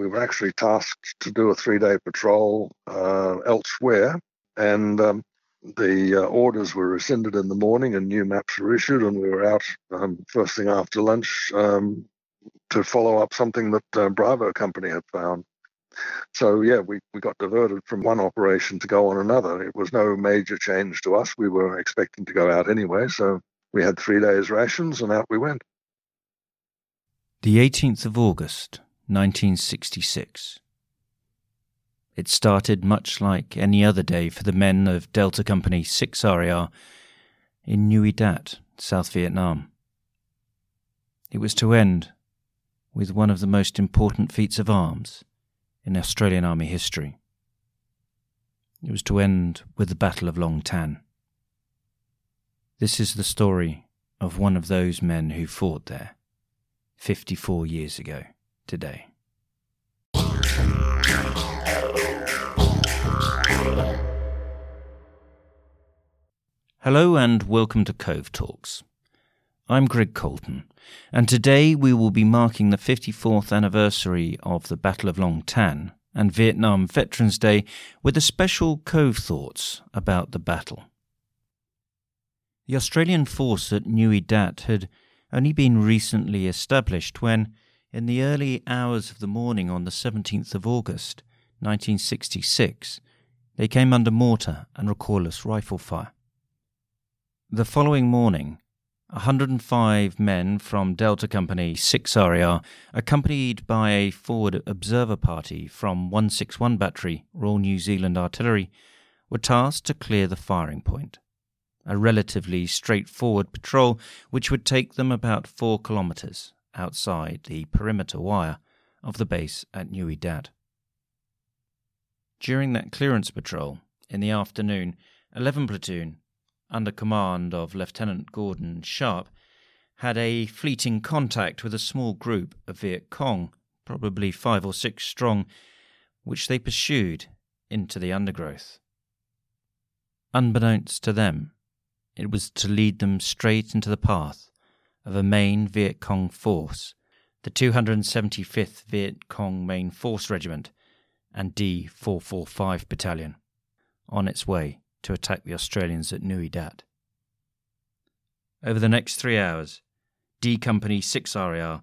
we were actually tasked to do a three-day patrol uh, elsewhere, and um, the uh, orders were rescinded in the morning, and new maps were issued, and we were out um, first thing after lunch um, to follow up something that uh, Bravo Company had found. So yeah, we, we got diverted from one operation to go on another. It was no major change to us. We were expecting to go out anyway, so we had three days rations, and out we went. The 18th of August, 1966. It started much like any other day for the men of Delta Company 6 RAR in Nui Dat, South Vietnam. It was to end with one of the most important feats of arms in Australian Army history. It was to end with the Battle of Long Tan. This is the story of one of those men who fought there 54 years ago today. Hello and welcome to Cove Talks. I'm Greg Colton, and today we will be marking the 54th anniversary of the Battle of Long Tan and Vietnam Veterans Day with a special Cove Thoughts about the battle. The Australian force at Nui Dat had only been recently established when, in the early hours of the morning on the 17th of August, 1966, they came under mortar and recoilless rifle fire. The following morning, 105 men from Delta Company 6 RAR, accompanied by a forward observer party from 161 Battery, Royal New Zealand Artillery, were tasked to clear the firing point a relatively straightforward patrol which would take them about four kilometres outside the perimeter wire of the base at Nui Dat. During that clearance patrol, in the afternoon, 11 Platoon, under command of Lieutenant Gordon Sharp, had a fleeting contact with a small group of Viet Cong, probably five or six strong, which they pursued into the undergrowth. Unbeknownst to them, it was to lead them straight into the path of a main Viet Cong force, the 275th Viet Cong Main Force Regiment and D 445 Battalion, on its way to attack the Australians at Nui Dat. Over the next three hours, D Company 6 RAR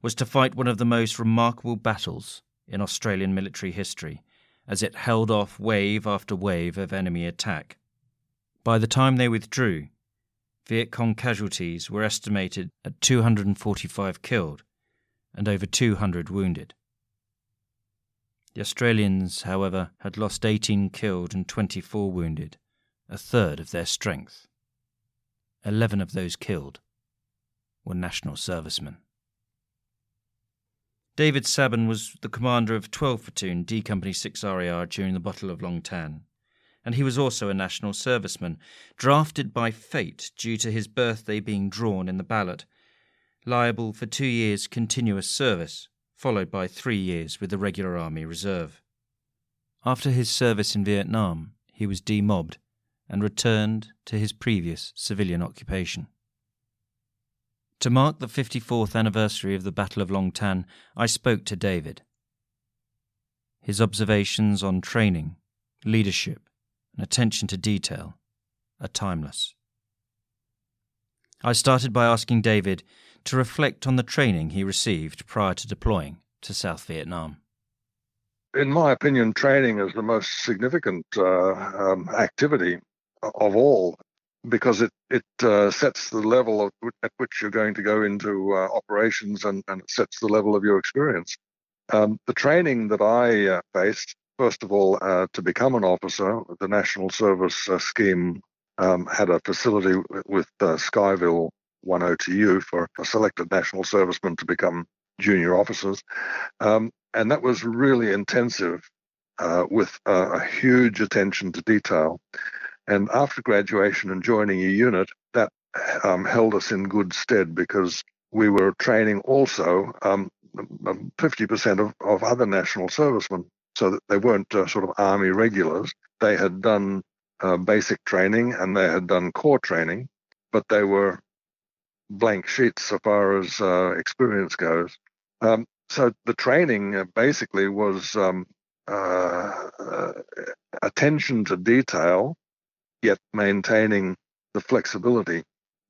was to fight one of the most remarkable battles in Australian military history as it held off wave after wave of enemy attack by the time they withdrew, Viet Cong casualties were estimated at 245 killed and over 200 wounded. The Australians, however, had lost 18 killed and 24 wounded, a third of their strength. Eleven of those killed were national servicemen. David Sabben was the commander of 12 Platoon D Company 6 RAR during the Battle of Long Tan and he was also a national serviceman, drafted by fate due to his birthday being drawn in the ballot, liable for two years' continuous service, followed by three years with the regular Army Reserve. After his service in Vietnam, he was demobbed and returned to his previous civilian occupation. To mark the 54th anniversary of the Battle of Long Tan, I spoke to David. His observations on training, leadership, and attention to detail are timeless. I started by asking David to reflect on the training he received prior to deploying to South Vietnam. In my opinion, training is the most significant uh, um, activity of all because it it uh, sets the level of, at which you're going to go into uh, operations and, and it sets the level of your experience. Um, the training that I uh, faced First of all, uh, to become an officer, the National Service uh, Scheme um, had a facility with uh, Scheyville 102U for selected national servicemen to become junior officers. Um, and that was really intensive uh, with a huge attention to detail. And after graduation and joining a unit, that um, held us in good stead because we were training also um, 50% of, of other national servicemen so that they weren't uh, sort of army regulars. They had done uh, basic training and they had done corps training, but they were blank sheets so far as uh, experience goes. Um, so the training uh, basically was um, uh, uh, attention to detail, yet maintaining the flexibility.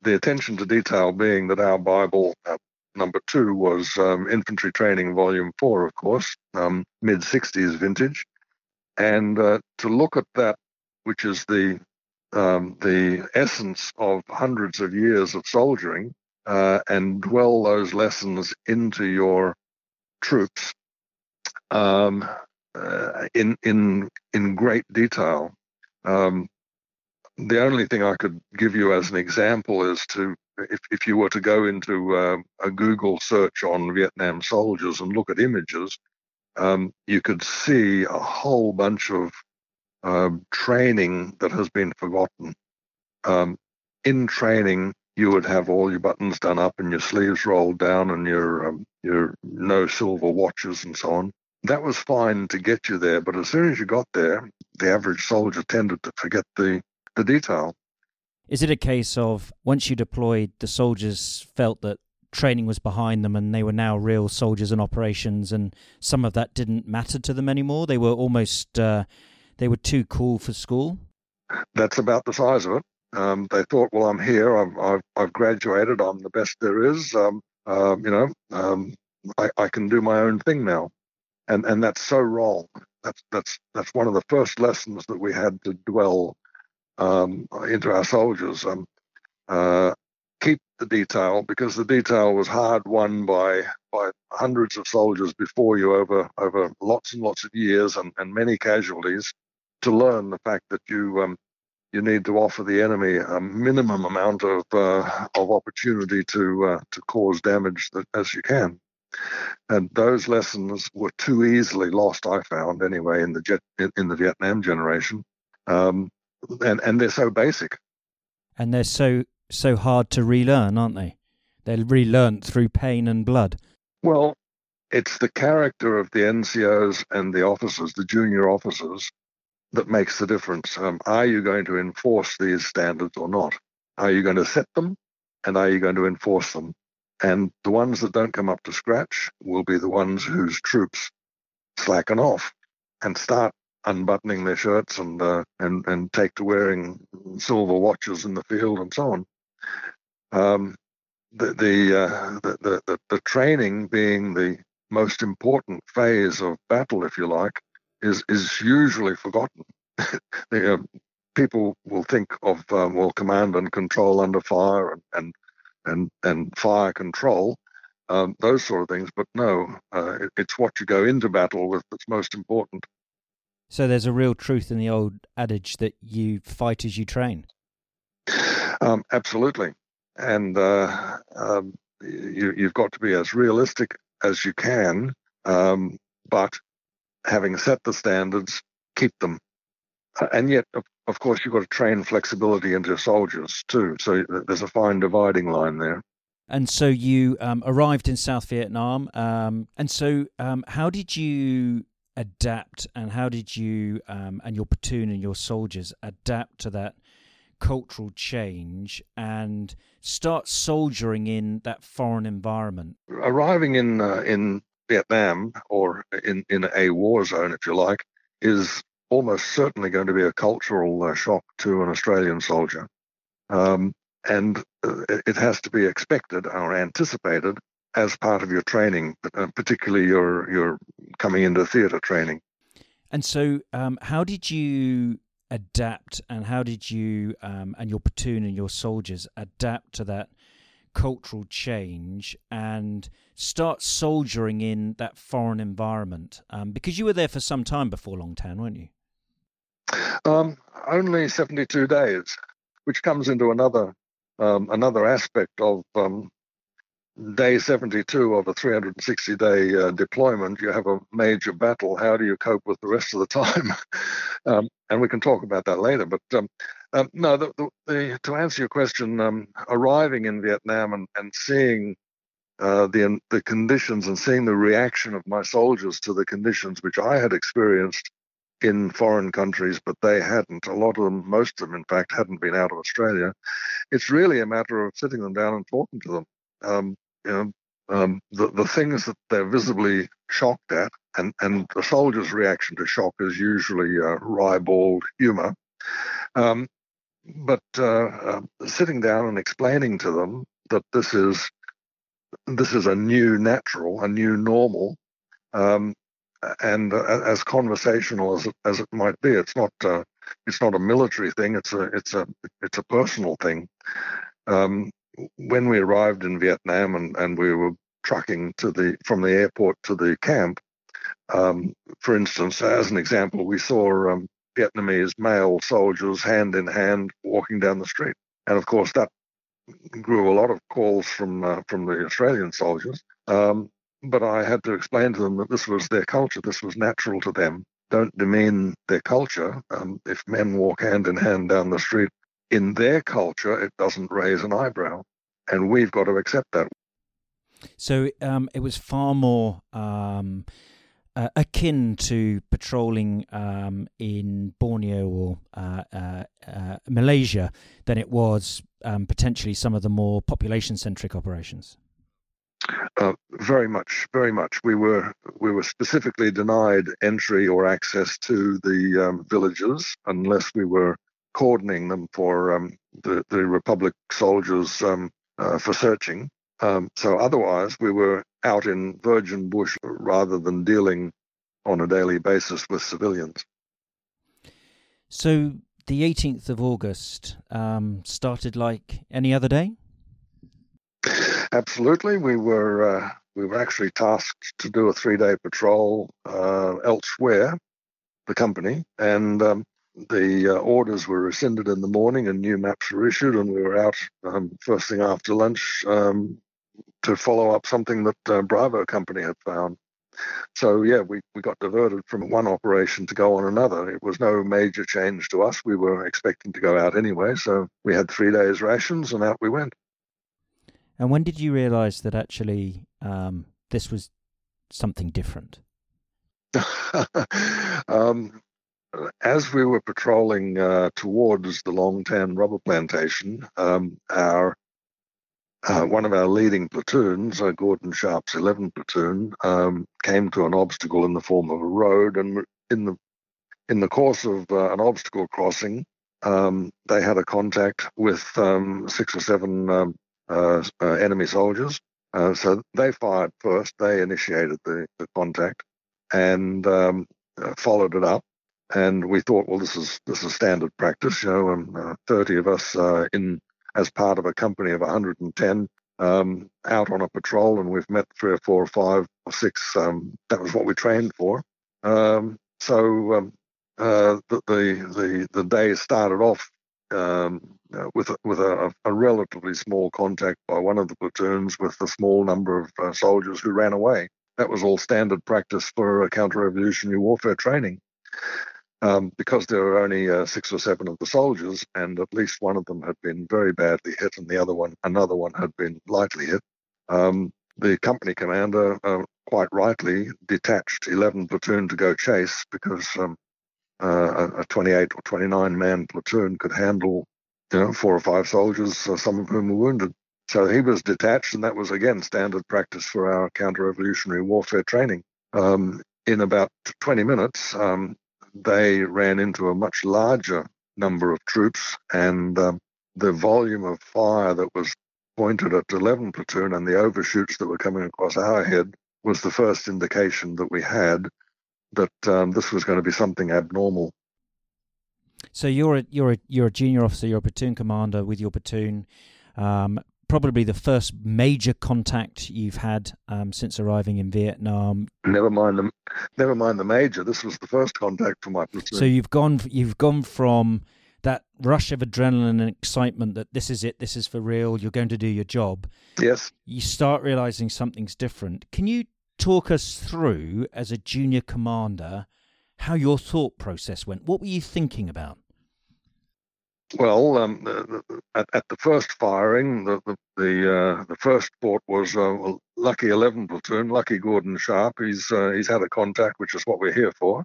The attention to detail being that our Bible uh, number two was um, Infantry Training Volume Four, of course, um, mid 60s vintage, and uh, to look at that, which is the um, the essence of hundreds of years of soldiering, uh, and dwell those lessons into your troops um, uh, in in in great detail. Um, the only thing I could give you as an example is to if, if you were to go into uh, a Google search on Vietnam soldiers and look at images, um, you could see a whole bunch of uh, training that has been forgotten. Um, in training, you would have all your buttons done up and your sleeves rolled down and your um, your no silver watches and so on. That was fine to get you there, but as soon as you got there, the average soldier tended to forget the the detail. Is it a case of once you deployed, the soldiers felt that training was behind them and they were now real soldiers in operations, and some of that didn't matter to them anymore? They were almost uh, they were too cool for school. That's about the size of it. Um, they thought, well, I'm here. I've, I've, I've, graduated. I'm the best there is. Um, uh, you know, um, I, I, can do my own thing now, and and that's so wrong. That's that's that's one of the first lessons that we had to dwell um, into our soldiers. Um, uh, keep the detail because the detail was hard won by by hundreds of soldiers before you over over lots and lots of years and, and many casualties to learn the fact that you um, you need to offer the enemy a minimum amount of uh, of opportunity to uh, to cause damage that, as you can. And those lessons were too easily lost, I found anyway, in the jet, in the Vietnam generation, um, and and they're so basic. And they're so so hard to relearn, aren't they? They're relearned through pain and blood. Well, it's the character of the NCOs and the officers, the junior officers, that makes the difference. Um, are you going to enforce these standards or not? Are you going to set them and are you going to enforce them? And the ones that don't come up to scratch will be the ones whose troops slacken off and start unbuttoning their shirts and uh, and and take to wearing silver watches in the field and so on. Um, the the, uh, the, the the training being the most important phase of battle, if you like, is is usually forgotten. the, uh, people will think of um, well command and control under fire and and and, and fire control, um, those sort of things. But no, uh, it, it's what you go into battle with that's most important. So there's a real truth in the old adage that you fight as you train. Um, absolutely, and uh, um, you, have got to be as realistic as you can, um, but having set the standards, keep them. Uh, and yet, of, of course, you've got to train flexibility into soldiers too. So there's a fine dividing line there. And so you um, arrived in South Vietnam. Um, and so, um, how did you adapt, and how did you um, and your platoon and your soldiers adapt to that cultural change and start soldiering in that foreign environment? Arriving in uh, in Vietnam or in, in a war zone, if you like, is almost certainly going to be a cultural uh, shock to an Australian soldier. Um, and uh, it has to be expected or anticipated as part of your training, uh, particularly your, your coming into theatre training. And so, um, how did you adapt, and how did you um, and your platoon and your soldiers adapt to that cultural change and start soldiering in that foreign environment? Um, because you were there for some time before Long Tan, weren't you? Um, only 72 days, which comes into another um, another aspect of um, day 72 of a 360 day uh, deployment. You have a major battle. How do you cope with the rest of the time? Um, and we can talk about that later. But um, um, no, the, the, the, to answer your question, um, arriving in Vietnam and, and seeing uh, the the conditions and seeing the reaction of my soldiers to the conditions which I had experienced in foreign countries, but they hadn't. A lot of them, most of them, in fact, hadn't been out of Australia. It's really a matter of sitting them down and talking to them. Um, you know, um, the, the things that they're visibly shocked at, and, and the soldier's reaction to shock is usually uh, ribald humor. Um, but uh, uh, sitting down and explaining to them that this is this is a new natural, a new normal, um, and uh, as conversational as it, as it might be, it's not uh, it's not a military thing. It's a it's a it's a personal thing. Um, when we arrived in Vietnam and, and we were trucking to the from the airport to the camp, um, for instance, as an example, we saw um, Vietnamese male soldiers hand in hand walking down the street, and of course that grew a lot of calls from uh, from the Australian soldiers. Um, but I had to explain to them that this was their culture, this was natural to them. Don't demean their culture. Um, if men walk hand in hand down the street, in their culture, it doesn't raise an eyebrow, and we've got to accept that. So um, it was far more um, uh, akin to patrolling um, in Borneo or uh, uh, uh Malaysia than it was um, potentially some of the more population centric operations. Uh, very much, very much. We were we were specifically denied entry or access to the um, villages unless we were cordoning them for um, the the Republic soldiers um, uh, for searching. Um, so otherwise, we were out in virgin bush rather than dealing on a daily basis with civilians. So the 18th of August um, started like any other day. Absolutely, we were uh, we were actually tasked to do a three-day patrol uh, elsewhere, the company, and um, the uh, orders were rescinded in the morning, and new maps were issued, and we were out um, first thing after lunch um, to follow up something that uh, Bravo Company had found. So yeah, we, we got diverted from one operation to go on another. It was no major change to us. We were expecting to go out anyway, so we had three days rations, and out we went. And when did you realise that actually um, this was something different? um, as we were patrolling uh, towards the Long Tan rubber plantation, um, our uh, one of our leading platoons, uh, Gordon Sharp's 11 platoon, um, came to an obstacle in the form of a road, and in the in the course of uh, an obstacle crossing, um, they had a contact with um, six or seven um, uh, uh, enemy soldiers. So they fired first. They initiated the, the contact and um, followed it up. And we thought, well, this is this is standard practice. You know, um, 30 of us in as part of a company of 110 um, out on a patrol, and we've met three or four or five or six. Um, that was what we trained for. Um, so um, uh, the, the, the the day started off um, uh, with a, with a, a, relatively small contact by one of the platoons with a small number of uh, soldiers who ran away. That was all standard practice for counter-revolutionary warfare training. Um, because there were only uh, six or seven of the soldiers, and at least one of them had been very badly hit, and the other one, another one, had been lightly hit. Um, the company commander, uh, quite rightly, detached 11 platoon to go chase because um, uh, a 28 or 29 man platoon could handle, you know, four or five soldiers, uh, some of whom were wounded. So he was detached, and that was again standard practice for our counter-revolutionary warfare training. Um, in about 20 minutes, um, they ran into a much larger number of troops, and um, the volume of fire that was pointed at 11 platoon and the overshoots that were coming across our head was the first indication that we had that um, this was going to be something abnormal. So you're a you're a you're a junior officer, you're a platoon commander with your platoon. Um, probably the first major contact you've had um, since arriving in Vietnam. Never mind the never mind the major. This was the first contact for my platoon. So you've gone you've gone from that rush of adrenaline and excitement that this is it, this is for real, you're going to do your job. Yes. You start realizing something's different. Can you talk us through, as a junior commander, how your thought process went? What were you thinking about? Well, um, at, at, the first firing, the the the, uh, the first port was uh, Lucky Eleven platoon, Lucky Gordon Sharp. He's uh, he's had a contact, which is what we're here for,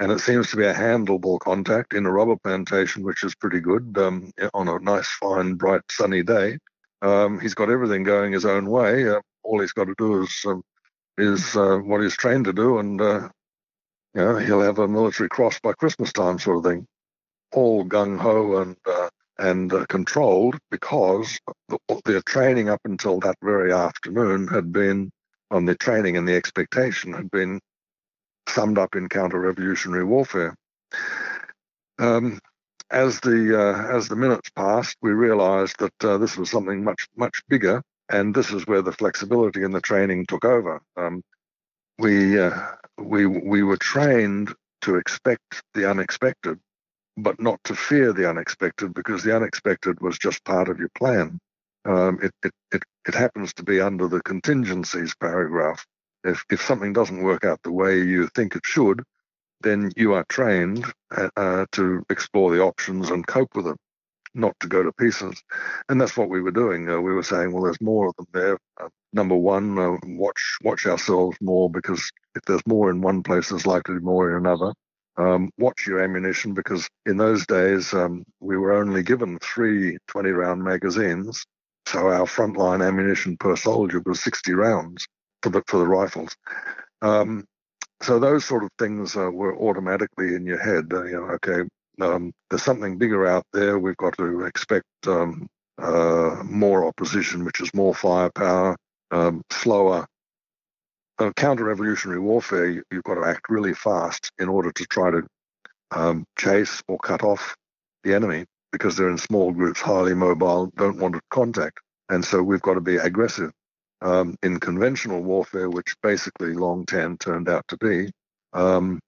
and it seems to be a handleable contact in a rubber plantation, which is pretty good um, on a nice, fine, bright, sunny day. Um, he's got everything going his own way. Uh, all he's got to do is um, is uh, what he's trained to do, and uh, you know he'll have a military cross by Christmas time, sort of thing. All gung ho and uh, and uh, controlled because the, their training up until that very afternoon had been on the training and the expectation had been summed up in counter-revolutionary warfare. Um, as the uh, as the minutes passed, we realised that uh, this was something much much bigger, and this is where the flexibility in the training took over. Um, we uh, we we were trained to expect the unexpected, but not to fear the unexpected because the unexpected was just part of your plan. Um, it, it, it, it happens to be under the contingencies paragraph. If, if something doesn't work out the way you think it should, then you are trained uh, uh, to explore the options and cope with them, not to go to pieces. And that's what we were doing. Uh, we were saying, well, there's more of them there. Uh, number one, uh, watch watch ourselves more because if there's more in one place, there's likely more in another. Um, watch your ammunition because in those days um, we were only given three 20 round magazines. So our frontline ammunition per soldier was 60 rounds for the for the rifles. Um, so those sort of things uh, were automatically in your head. Uh, you know, okay, um, there's something bigger out there. We've got to expect um, uh, more opposition, which is more firepower, um, slower. Uh, counter-revolutionary warfare, you, have got to act really fast in order to try to um, chase or cut off the enemy because they're in small groups, highly mobile, don't want contact, and so we've got to be aggressive um, in conventional warfare, which basically Long Tan turned out to be, um,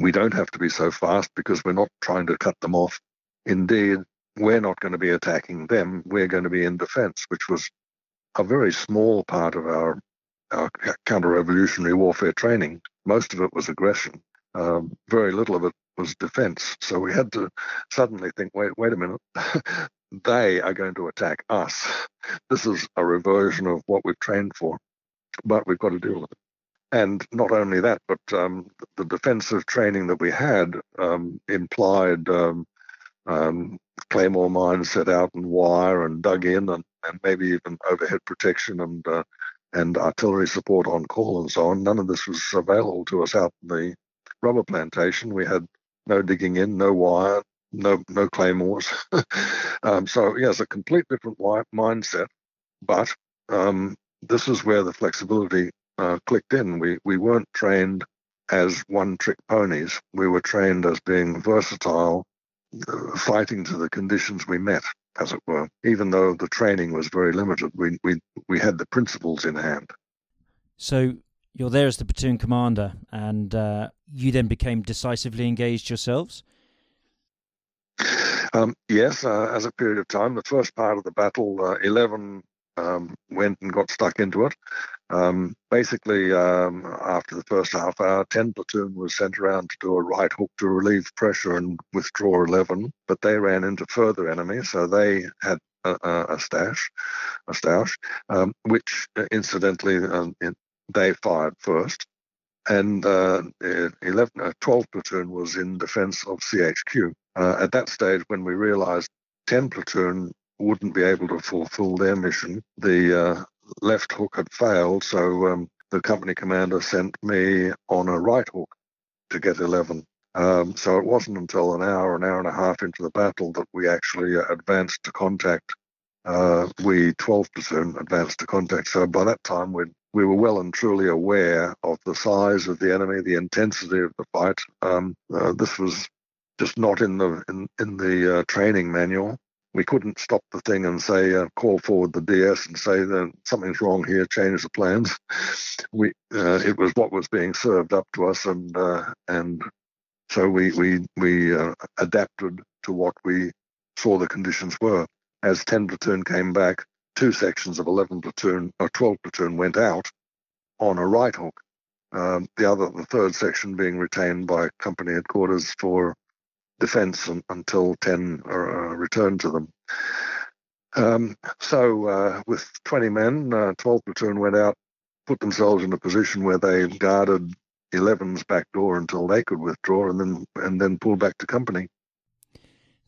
we don't have to be so fast because we're not trying to cut them off. Indeed, we're not going to be attacking them. We're going to be in defense, which was a very small part of our, our counter-revolutionary warfare training. Most of it was aggression. Um, very little of it was defense. So we had to suddenly think, wait, wait a minute, they are going to attack us. This is a reversion of what we've trained for, but we've got to deal with it. And not only that, but um, the defensive training that we had um, implied um, um, claymore mines set out and wire and dug in, and, and maybe even overhead protection and uh, and artillery support on call and so on. None of this was available to us out in the rubber plantation. We had no digging in, no wire, no no claymores. um, so yeah, a complete different mindset. But um, this is where the flexibility uh, clicked in. We we weren't trained as one trick ponies. We were trained as being versatile, fighting to the conditions we met, as it were. Even though the training was very limited, we we we had the principles in hand. So you're there as the platoon commander, and uh, you then became decisively engaged yourselves. Um, yes, uh, as a period of time, the first part of the battle, uh, 11 um, went and got stuck into it. Um, basically, um, after the first half hour, 10 platoon was sent around to do a right hook to relieve pressure and withdraw 11, but they ran into further enemy, so they had a, a, stash, a stash, um, which uh, incidentally um, in, they fired first and uh, 11, uh, 12 platoon was in defense of CHQ. Uh, at that stage, when we realized 10 platoon wouldn't be able to fulfill their mission, the uh, left hook had failed, so um, the company commander sent me on a right hook to get 11. Um, so it wasn't until an hour, an hour and a half into the battle that we actually uh, advanced to contact. Uh, we 12 platoon advanced to contact. So by that time, we'd we were well and truly aware of the size of the enemy, the intensity of the fight. Um, uh, this was just not in the in, in the uh, training manual. We couldn't stop the thing and say, uh, call forward the DS and say that something's wrong here, change the plans. We uh, it was what was being served up to us, and uh, and so we we we uh, adapted to what we saw the conditions were. As 10 platoon came back, two sections of 11 platoon or 12 platoon went out on a right hook. Um, the other, the third section being retained by company headquarters for defence until 10 uh, returned to them. Um, so uh, with 20 men, uh, 12 platoon went out, put themselves in a position where they guarded 11's back door until they could withdraw, and then and then pull back to company.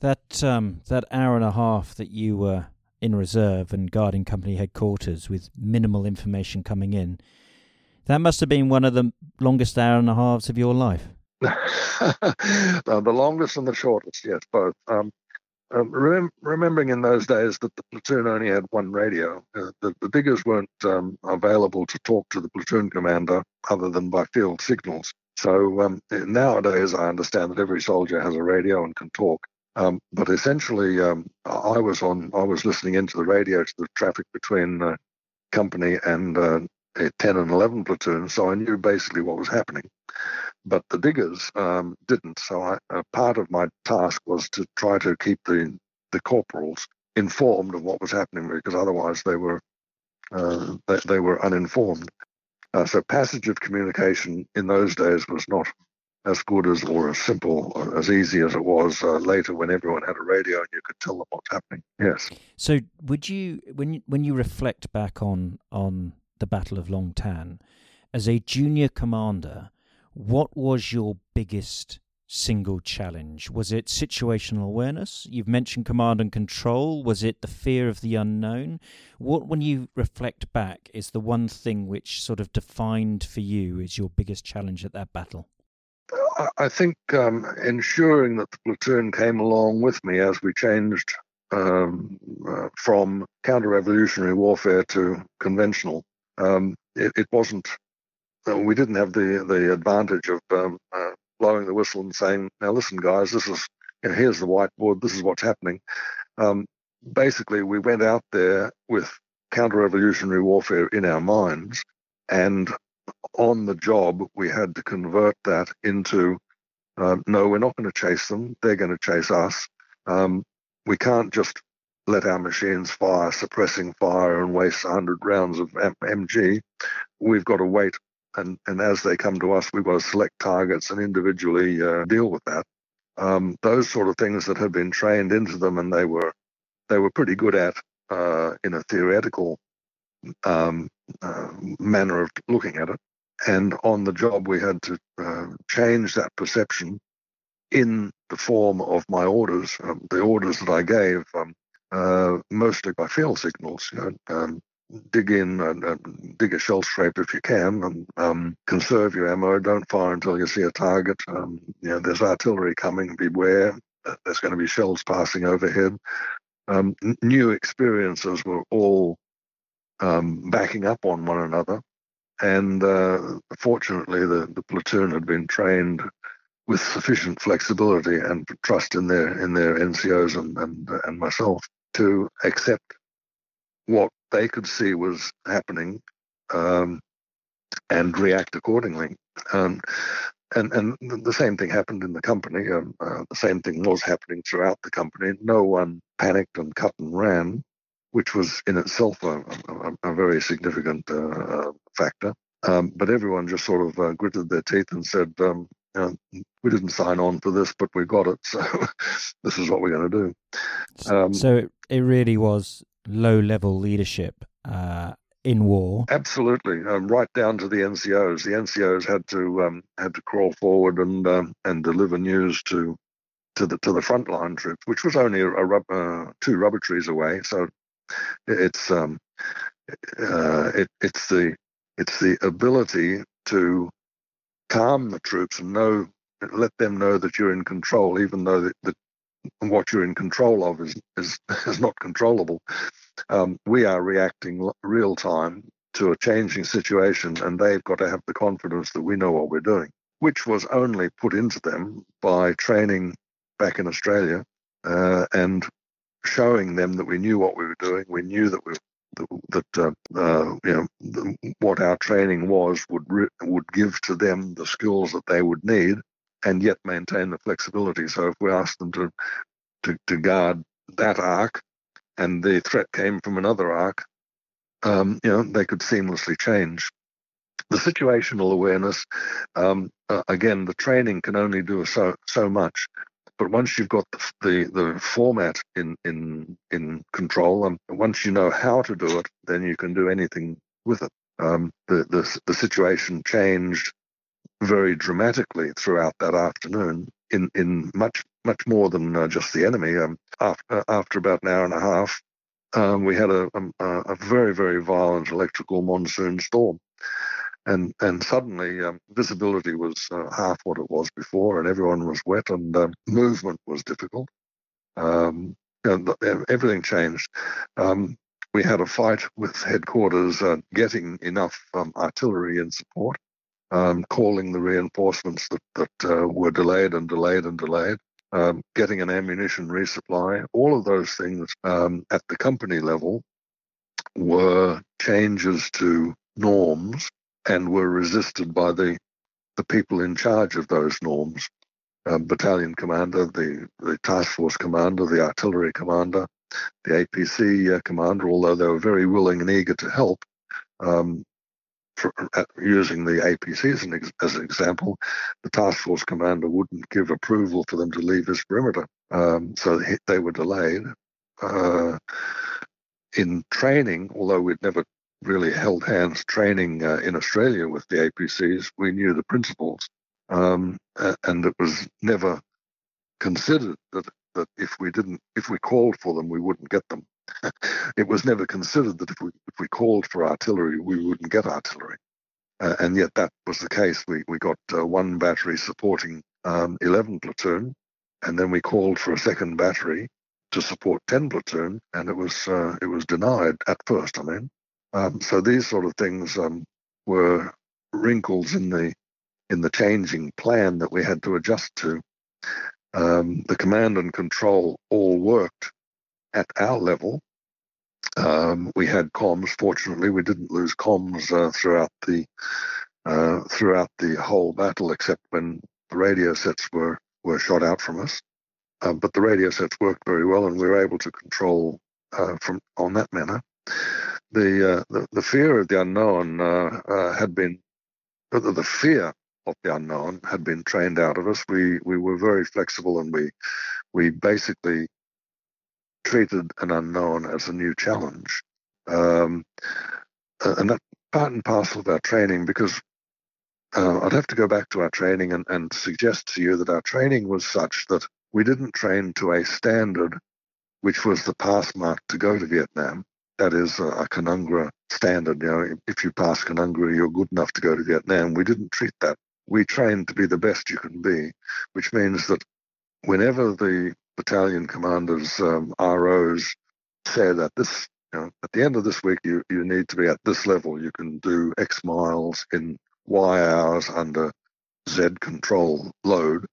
That um, that hour and a half that you were in reserve and guarding company headquarters with minimal information coming in. That must have been one of the longest hour and a halves of your life. the longest and the shortest, yes, both. Um, um, rem- remembering in those days that the platoon only had one radio, uh, the, the, diggers weren't um, available to talk to the platoon commander other than by field signals. So um, nowadays, I understand that every soldier has a radio and can talk. Um, but essentially, um, I was on. I was listening into the radio to the traffic between uh, company and uh, 10 and 11 platoons, so I knew basically what was happening. But the diggers um, didn't. So part of my task was to try to keep the the corporals informed of what was happening because otherwise they were uh, they, they, were uninformed. Uh, so passage of communication in those days was not as good as or as simple or as easy as it was uh, later when everyone had a radio and you could tell them what's happening. Yes. So would you when you, when you reflect back on on the Battle of Long Tan as a junior commander, what was your biggest single challenge? Was it situational awareness? You've mentioned command and control. Was it the fear of the unknown? What, when you reflect back, is the one thing which sort of defined for you is your biggest challenge at that battle? I think um, ensuring that the platoon came along with me as we changed um, uh, from counter-revolutionary warfare to conventional. Um, it, it, wasn't. Uh, we didn't have the the advantage of um, uh, blowing the whistle and saying, "Now listen, guys, this is you know, here's the whiteboard. This is what's happening." Um, basically, we went out there with counter-revolutionary warfare in our minds, and on the job, we had to convert that into um, no, we're not going to chase them. They're going to chase us. Um, we can't just let our machines fire, suppressing fire and waste 100 rounds of MG. We've got to wait. And, and as they come to us, we've got to select targets and individually uh, deal with that. Um, those sort of things that had been trained into them and they were they were pretty good at uh, in a theoretical um, uh, manner of looking at it. And on the job, we had to uh, change that perception in the form of my orders, um, the orders that I gave, um, uh, mostly by field signals. You know, um, dig in and, dig a shell scrape if you can, and um, conserve your ammo. Don't fire until you see a target. Um, you know, there's artillery coming. Beware. There's going to be shells passing overhead. Um, new experiences were all backing up on one another. And uh, fortunately, the, the platoon had been trained with sufficient flexibility and trust in their in their NCOs and and, and myself to accept what they could see was happening um, and react accordingly. Um, and and the same thing happened in the company. Um, uh, the same thing was happening throughout the company. No one panicked and cut and ran which was in itself a, a, a very significant uh, factor. Um, but everyone just sort of uh, gritted their teeth and said, um, know, we didn't sign on for this, but we got it. So this is what we're going to do. Um, so it, it really was low level leadership uh, in war. Absolutely, um, right down to the NCOs. The NCOs had to um, had to crawl forward and um, and deliver news to to the to the frontline troops, which was only a, a uh, two rubber trees away. So it's um, uh, it, it's the it's the ability to calm the troops and know let them know that you're in control, even though the, the, what you're in control of is is, is not controllable. Um, we are reacting real time to a changing situation, and they've got to have the confidence that we know what we're doing, which was only put into them by training back in Australia uh, and showing them that we knew what we were doing. We knew that we that uh, uh, you know what our training was would re- would give to them the skills that they would need, and yet maintain the flexibility. So if we asked them to to, to guard that arc, and the threat came from another arc, um, you know they could seamlessly change. The situational awareness, um, uh, again, the training can only do so so much. But once you've got the, the, the format in, in, in control, and once you know how to do it, then you can do anything with it. Um, the, the, the situation changed very dramatically throughout that afternoon in, in much much more than uh, just the enemy. Um, after, uh, after about an hour and a half, um, we had a, a, a, very, very violent electrical monsoon storm. And, and suddenly um, visibility was uh, half what it was before, and everyone was wet, and um, movement was difficult. Um, and everything changed. Um, we had a fight with headquarters uh, getting enough um, artillery and support, um, calling the reinforcements that, that uh, were delayed and delayed and delayed getting an ammunition resupply, all of those things at the company level were changes to norms and were resisted by the the people in charge of those norms. Um, battalion commander, the, the task force commander, the artillery commander, the APC uh, commander, although they were very willing and eager to help, um, for, uh, using the APC as an, as an, example, the task force commander wouldn't give approval for them to leave his perimeter. Um, so they were delayed. Uh, in training, although we'd never really held hands training uh, in Australia with the APCs, we knew the principles. Um, and it was never considered that, that if we didn't, if we called for them, we wouldn't get them. it was never considered that if we if we called for artillery, we wouldn't get artillery, uh, and yet that was the case. We we got uh, one battery supporting um, 11 platoon, and then we called for a second battery to support 10 platoon, and it was uh, it was denied at first. I mean, um, so these sort of things um, were wrinkles in the in the changing plan that we had to adjust to. Um, the command and control all worked at our level. Um, we had comms. Fortunately, we didn't lose comms uh, throughout the uh, throughout the whole battle, except when the radio sets were were shot out from us. Uh, but the radio sets worked very well, and we were able to control uh, from on that manner. The, uh, the, the fear of the unknown uh, had been the, fear of the unknown had been trained out of us. We we were very flexible, and we we basically treated an unknown as a new challenge. Um, and that part and parcel of our training because uh, I'd have to go back to our training and, and suggest to you that our training was such that we didn't train to a standard which was the pass mark to go to Vietnam. That is a, a Canungra standard. You know, if you pass Canungra, you're good enough to go to Vietnam. We didn't treat that. We trained to be the best you can be, which means that whenever the battalion commanders, um, ROs, say that this, you know, at the end of this week, you, you need to be at this level. You can do X miles in Y hours under Z control load.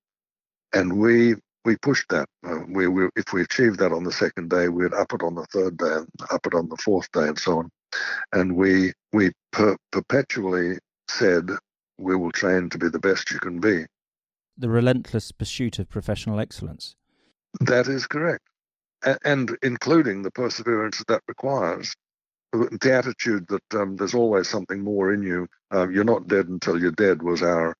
And we we pushed that. Uh, we, we, if we achieved that on the second day, we'd up it on the third day and up it on the fourth day and so on. And we we per, perpetually said we will train to be the best you can be. The relentless pursuit of professional excellence. That is correct. and including the perseverance that that requires. The attitude that um, there's always something more in you. Um, you're not dead until you're dead was our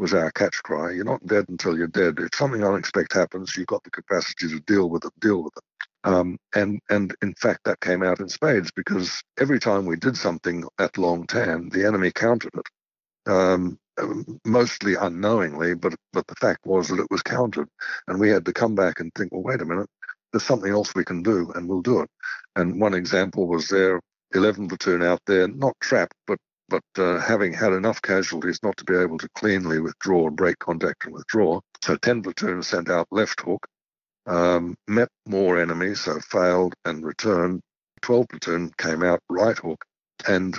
was our catch cry. You're not dead until you're dead. If something unexpected happens, you've got the capacity to deal with it. Deal with it. Um, and and in fact, that came out in spades because every time we did something at Long Tan, the enemy countered it. Um, mostly unknowingly, but but the fact was that it was countered, and we had to come back and think, well, wait a minute, there's something else we can do, and we'll do it. And one example was there, 11 platoon out there, not trapped, but but uh, having had enough casualties not to be able to cleanly withdraw and break contact and withdraw. So 10 platoon sent out left hook, um, met more enemies, so failed and returned. 12 platoon came out right hook and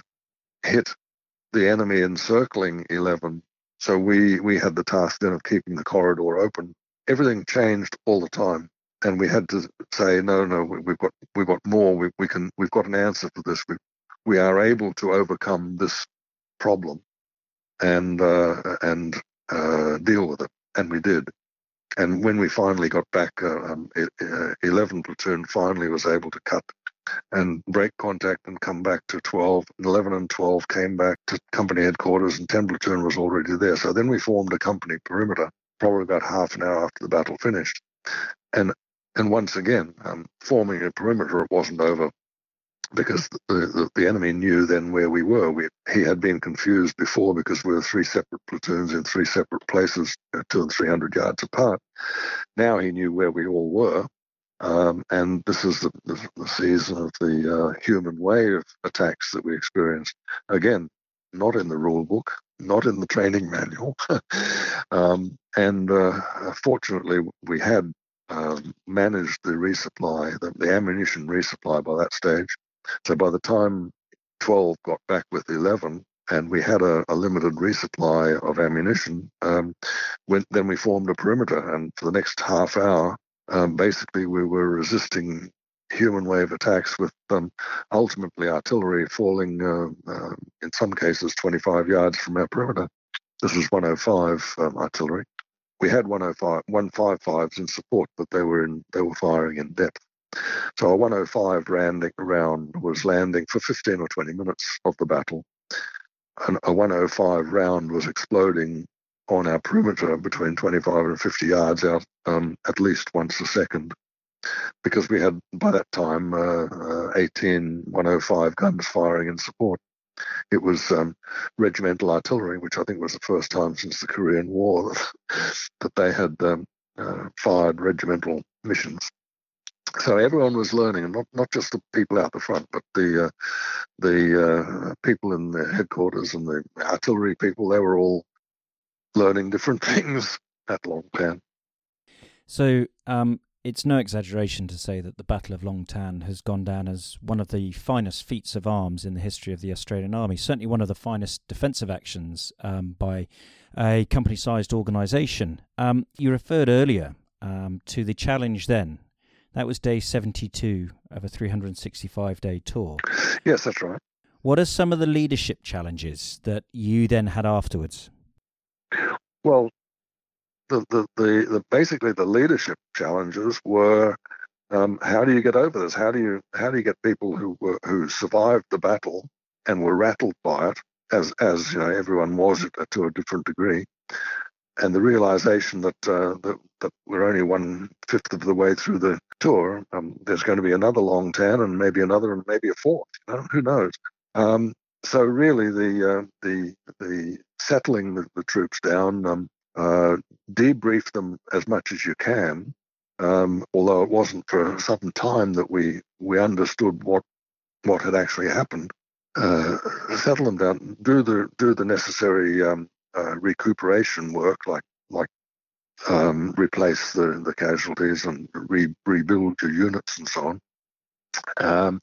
hit the enemy encircling 11. So we, we had the task then of keeping the corridor open. Everything changed all the time. And we had to say, no, no, we've got, we've got more. We, we can, we've got an answer for this. We, we are able to overcome this problem and, uh, and, uh, deal with it. And we did. And when we finally got back, uh, um, 11 platoon finally was able to cut and break contact and come back to 12. 11 and 12 came back to company headquarters, and 10 platoon was already there. So then we formed a company perimeter, probably about half an hour after the battle finished. And and once again, um, forming a perimeter, it wasn't over because the, the, enemy knew then where we were. We, he had been confused before because we were three separate platoons in three separate places, uh, two and three hundred yards apart. Now he knew where we all were, Um, and this is the, the, the season of the uh, human wave attacks that we experienced. Again, not in the rule book, not in the training manual. um, and uh, fortunately, we had um, managed the resupply, the, the, ammunition resupply by that stage. So by the time 12 got back with 11, and we had a, a limited resupply of ammunition, um, when, then we formed a perimeter. And for the next half hour, um, basically, we were resisting human wave attacks with um, ultimately artillery falling, uh, uh, in some cases, 25 yards from our perimeter. This was 105 um, artillery. We had 105, 155s in support, but they were in they were firing in depth. So a 105 round, round was landing for 15 or 20 minutes of the battle. And a 105 round was exploding on our perimeter between 25 and 50 yards out um, at least once a second because we had by that time uh, uh, 18 105 guns firing in support. It was um, regimental artillery, which I think was the first time since the Korean War that, that they had um, uh, fired regimental missions. So everyone was learning, and not, not just the people out the front, but the uh, the uh, people in the headquarters and the artillery people. They were all learning different things at Long Tan. So, um, it's no exaggeration to say that the Battle of Long Tan has gone down as one of the finest feats of arms in the history of the Australian Army. Certainly one of the finest defensive actions um, by a company sized organisation. Um, you referred earlier um, to the challenge then. That was day 72 of a 365 day tour. Yes, that's right. What are some of the leadership challenges that you then had afterwards? Well, the, the, the, the basically the leadership challenges were um, how do you get over this? How do you how do you get people who were who survived the battle and were rattled by it, as as you know everyone was to a different degree, and the realization that uh, that, that we're only one fifth of the way through the tour. Um, there's going to be another Long Tan and maybe another and maybe a fourth. You know, who knows? Um, so really, the uh, the the settling the, the troops down, um, uh, debrief them as much as you can. Um, although it wasn't for some time that we we understood what what had actually happened. Uh, settle them down, do the do the necessary um, uh, recuperation work, like like um, replace the, the casualties and re- rebuild your units and so on. Um,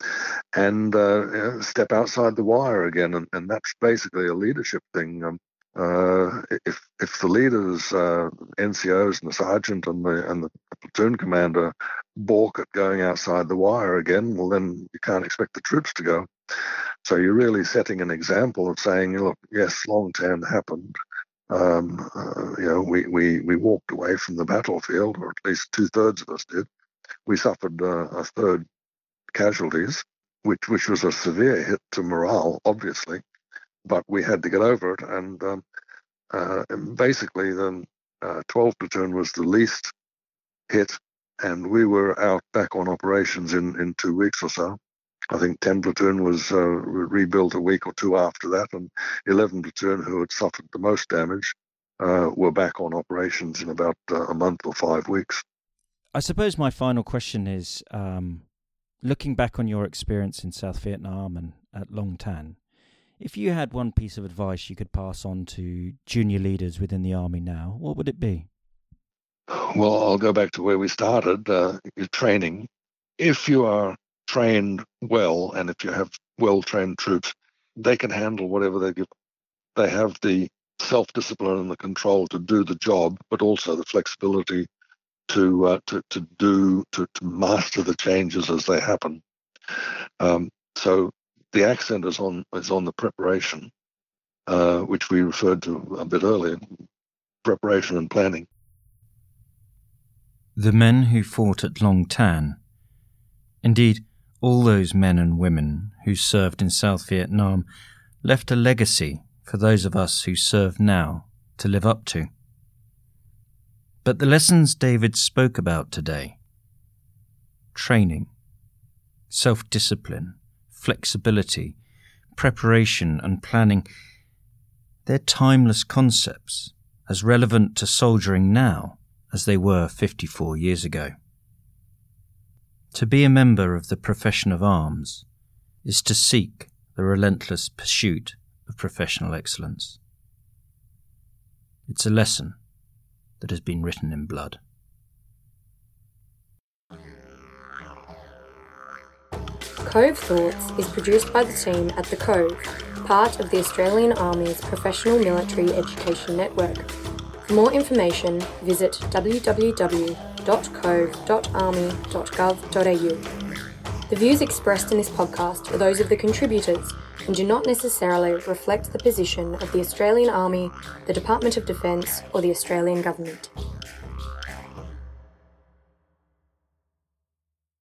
and uh, step outside the wire again, and, and that's basically a leadership thing. Um, uh, if if the leaders, uh, NCOs and the sergeant and the and the platoon commander balk at going outside the wire again, well then you can't expect the troops to go. So you're really setting an example of saying, look, yes, Long Tan happened. Um, uh, you know, we, we we walked away from the battlefield, or at least two thirds of us did. We suffered uh, a third casualties, which which was a severe hit to morale, obviously but we had to get over it. And, um, uh, basically, the uh, 12 platoon was the least hit, and we were out back on operations in, in two weeks or so. I think 10 platoon was uh, rebuilt a week or two after that, and 11 platoon, who had suffered the most damage, uh, were back on operations in about uh, a month or five weeks. I suppose my final question is um, looking back on your experience in South Vietnam and at Long Tan, if you had one piece of advice you could pass on to junior leaders within the army now, what would it be? Well, I'll go back to where we started uh, training. If you are trained well and if you have well trained troops, they can handle whatever they give. They have the self discipline and the control to do the job, but also the flexibility to uh, to to do to, to master the changes as they happen. Um, so the accent is on is on the preparation, uh, which we referred to a bit earlier, preparation and planning. The men who fought at Long Tan, indeed all those men and women who served in South Vietnam, left a legacy for those of us who serve now to live up to. But the lessons David spoke about today training, self discipline, flexibility, preparation, and planning, they're timeless concepts, as relevant to soldiering now as they were 54 years ago. To be a member of the profession of arms is to seek the relentless pursuit of professional excellence. It's a lesson that has been written in blood. Cove Thoughts is produced by the team at The Cove, part of the Australian Army's Professional Military Education Network. For more information, visit www.cove.army.gov.au. The views expressed in this podcast are those of the contributors and do not necessarily reflect the position of the Australian Army, the Department of Defence, or the Australian Government.